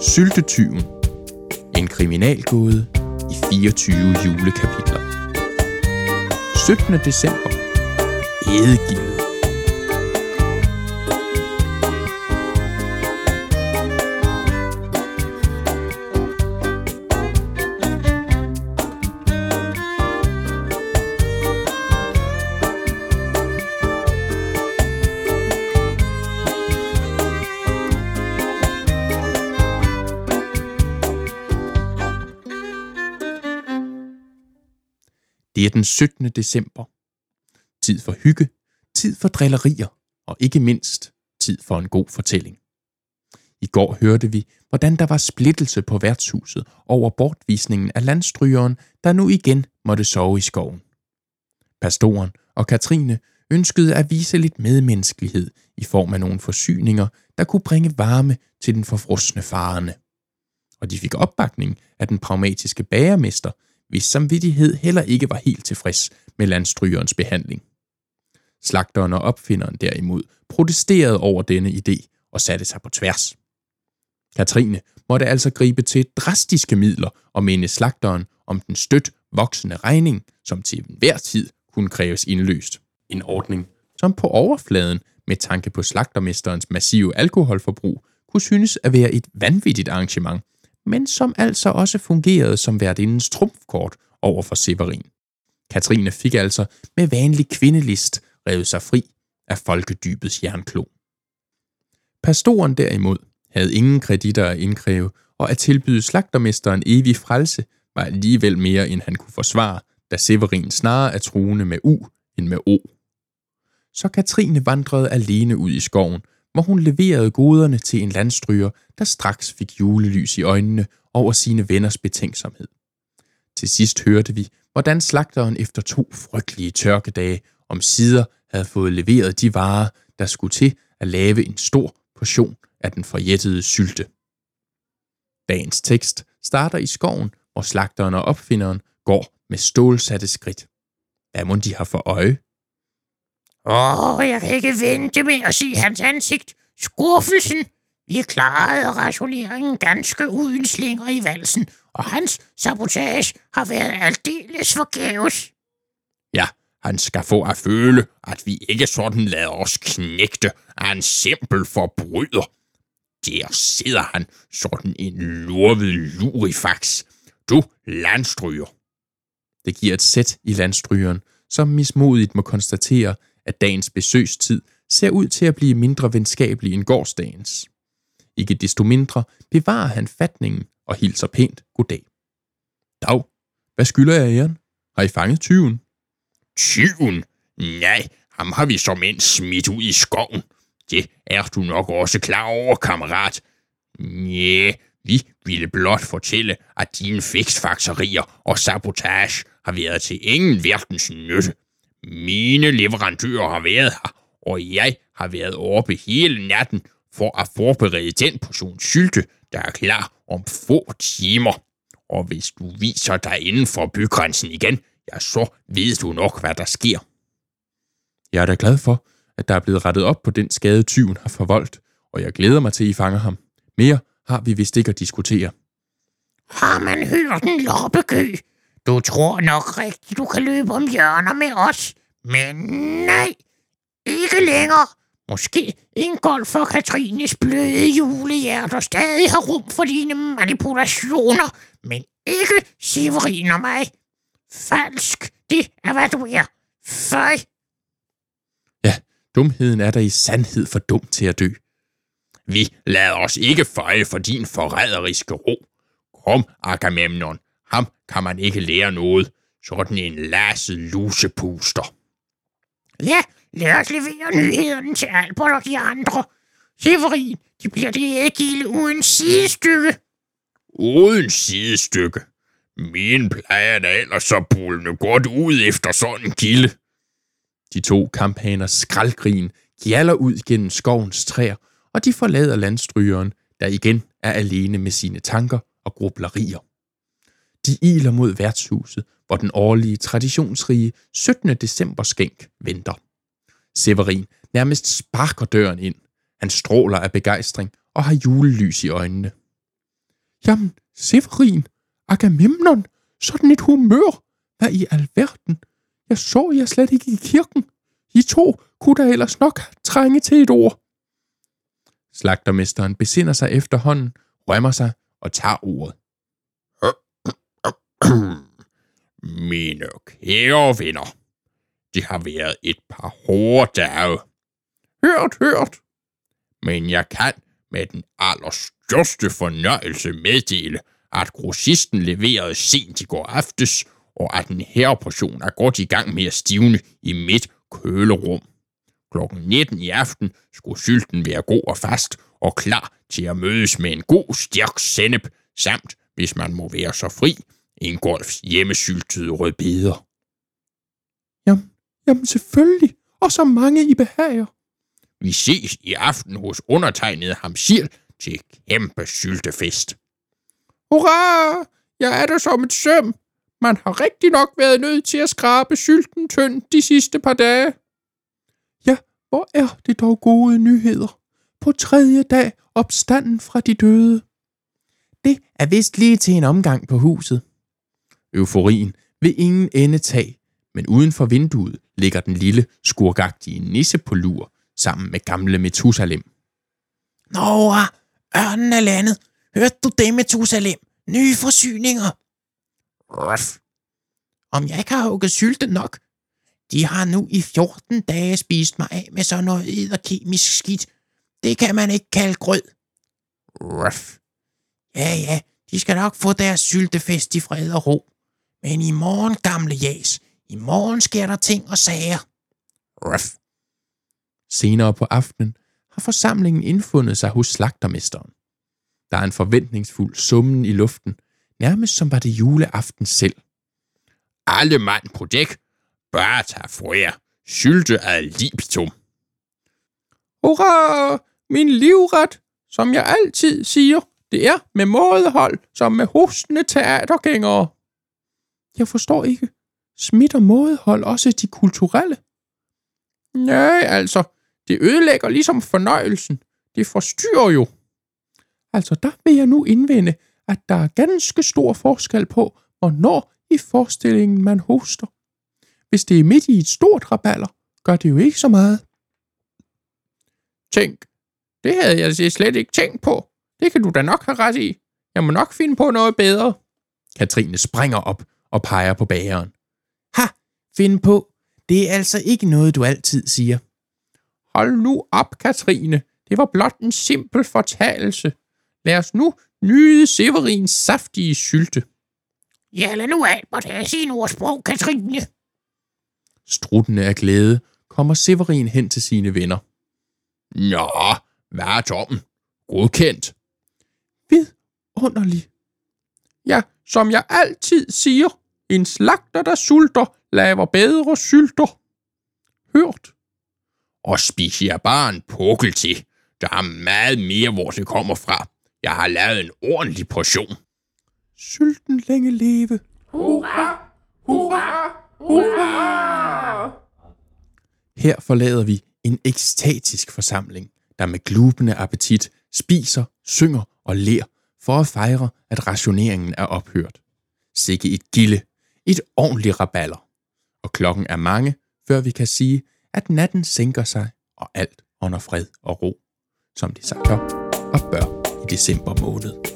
Syltetyven. En kriminalgåde i 24 julekapitler. 17. december. Edegivet. Det er den 17. december. Tid for hygge, tid for drillerier og ikke mindst tid for en god fortælling. I går hørte vi, hvordan der var splittelse på værtshuset over bortvisningen af landstrygeren, der nu igen måtte sove i skoven. Pastoren og Katrine ønskede at vise lidt medmenneskelighed i form af nogle forsyninger, der kunne bringe varme til den forfrosne farerne. Og de fik opbakning af den pragmatiske bagermester, hvis samvittighed heller ikke var helt tilfreds med landstrygerens behandling. Slagteren og opfinderen derimod protesterede over denne idé og satte sig på tværs. Katrine måtte altså gribe til drastiske midler og minde slagteren om den stødt voksende regning, som til enhver tid kunne kræves indløst. En ordning, som på overfladen med tanke på slagtermesterens massive alkoholforbrug kunne synes at være et vanvittigt arrangement, men som altså også fungerede som værtindens trumfkort over for Severin. Katrine fik altså med vanlig kvindelist revet sig fri af folkedybets jernklo. Pastoren derimod havde ingen kreditter at indkræve, og at tilbyde slagtermesteren evig frelse var alligevel mere, end han kunne forsvare, da Severin snarere er truende med U end med O. Så Katrine vandrede alene ud i skoven, hvor hun leverede goderne til en landstryger, der straks fik julelys i øjnene over sine venners betænksomhed. Til sidst hørte vi, hvordan slagteren efter to frygtelige tørkedage om sider havde fået leveret de varer, der skulle til at lave en stor portion af den forjættede sylte. Dagens tekst starter i skoven, hvor slagteren og opfinderen går med stålsatte skridt. Hvad må de har for øje? Åh, oh, jeg kan ikke vente med at se hans ansigt. Skuffelsen. Vi klarede rationeringen ganske uden slinger i valsen, og hans sabotage har været aldeles forgæves. Ja, han skal få at føle, at vi ikke sådan lader os knægte af en simpel forbryder. Der sidder han, sådan en lurvet lurifax. Du landstryger. Det giver et sæt i landstrygeren, som mismodigt må konstatere, at dagens besøgstid ser ud til at blive mindre venskabelig end gårdsdagens. Ikke desto mindre bevarer han fatningen og hilser pænt goddag. Dag, hvad skylder jeg æren? Har I fanget tyven? Tyven? Nej, ham har vi som end smidt ud i skoven. Det er du nok også klar over, kammerat. Næh, vi ville blot fortælle, at dine fiksfakserier og sabotage har været til ingen verdens nytte. Mine leverandører har været her, og jeg har været oppe hele natten for at forberede den portion sylte, der er klar om få timer. Og hvis du viser dig inden for bygrænsen igen, ja, så ved du nok, hvad der sker. Jeg er da glad for, at der er blevet rettet op på den skade, tyven har forvoldt, og jeg glæder mig til, at I fanger ham. Mere har vi vist ikke at diskutere. Har man hørt en loppegø, du tror nok rigtigt, du kan løbe om hjørner med os. Men nej, ikke længere. Måske en golf for Katrines bløde julehjerter stadig har rum for dine manipulationer, men ikke Severin og mig. Falsk, det er hvad du er. Føj. Ja, dumheden er der i sandhed for dum til at dø. Vi lader os ikke føje for din forræderiske ro. Kom, Agamemnon, ham kan man ikke lære noget. Sådan en lasset lusepuster. Ja, lad os levere nyheden til Albert og de andre. Severin, de bliver det ikke uden sidestykke. Uden sidestykke? Min plejer da ellers så bullende godt ud efter sådan en kilde. De to kampaner skraldgrin gjaller ud gennem skovens træer, og de forlader landstrygeren, der igen er alene med sine tanker og grublerier. De iler mod værtshuset, hvor den årlige, traditionsrige 17. december skænk venter. Severin nærmest sparker døren ind. Han stråler af begejstring og har julelys i øjnene. Jamen, Severin, Agamemnon, sådan et humør. Hvad i alverden? Jeg så jer slet ikke i kirken. I to kunne da ellers nok trænge til et ord. Slagtermesteren besinder sig efterhånden, rømmer sig og tager ordet. Mine kære venner, det har været et par hårde dage. Hørt, hørt. Men jeg kan med den allerstørste fornøjelse meddele, at grossisten leverede sent i går aftes, og at en herreportion er godt i gang med at stivne i mit kølerum. Klokken 19 i aften skulle sylten være god og fast og klar til at mødes med en god, stærk sennep, samt, hvis man må være så fri, en golfs hjemmesyltede rødbeder. Jamen, jamen selvfølgelig. Og så mange I behager. Vi ses i aften hos undertegnet Hamsil til kæmpe syltefest. Hurra! Jeg er der som et søm. Man har rigtig nok været nødt til at skrabe sylten tynd de sidste par dage. Ja, hvor er det dog gode nyheder. På tredje dag opstanden fra de døde. Det er vist lige til en omgang på huset. Euforien vil ingen ende tage, men uden for vinduet ligger den lille, skurgagtige nisse på lur sammen med gamle Methusalem. Nå, ørnen er landet. Hørte du det, Methusalem? Nye forsyninger. Ruff. Om jeg ikke har hugget sylte nok? De har nu i 14 dage spist mig af med sådan noget edderkemisk skidt. Det kan man ikke kalde grød. Ruff. Ja, ja, de skal nok få deres syltefest i fred og ro. Men i morgen, gamle jas, i morgen sker der ting og sager. Ruff. Senere på aftenen har forsamlingen indfundet sig hos slagtermesteren. Der er en forventningsfuld summen i luften, nærmest som var det juleaften selv. Alle mand på dæk. Bare tage for. Sylte ad libitum. Hurra! Min livret, som jeg altid siger, det er med mådehold, som med hostende teatergængere. Jeg forstår ikke. Smitter mådehold også de kulturelle? Nej, altså, det ødelægger ligesom fornøjelsen. Det forstyrrer jo. Altså, der vil jeg nu indvende, at der er ganske stor forskel på, hvornår i forestillingen man hoster. Hvis det er midt i et stort raballer, gør det jo ikke så meget. Tænk, det havde jeg slet ikke tænkt på. Det kan du da nok have ret i. Jeg må nok finde på noget bedre. Katrine springer op og peger på bageren. Ha, find på. Det er altså ikke noget, du altid siger. Hold nu op, Katrine. Det var blot en simpel fortalelse. Lad os nu nyde Severins saftige sylte. Ja, lad nu Albert have sin ordsprog, Katrine. Struttende af glæde kommer Severin hen til sine venner. Nå, hvad er dommen? Godkendt. Vidunderlig. Ja, som jeg altid siger, en slagter, der sulter, laver bedre sylter. Hørt. Og spis jer bare en pukkel til. Der er meget mere, hvor det kommer fra. Jeg har lavet en ordentlig portion. Sylten længe leve. Hurra! Hurra! Hurra! Her forlader vi en ekstatisk forsamling, der med glubende appetit spiser, synger og ler for at fejre, at rationeringen er ophørt. Sikke et gilde, et ordentligt raballer. Og klokken er mange, før vi kan sige, at natten sænker sig, og alt under fred og ro, som det sig kan og bør i december måned.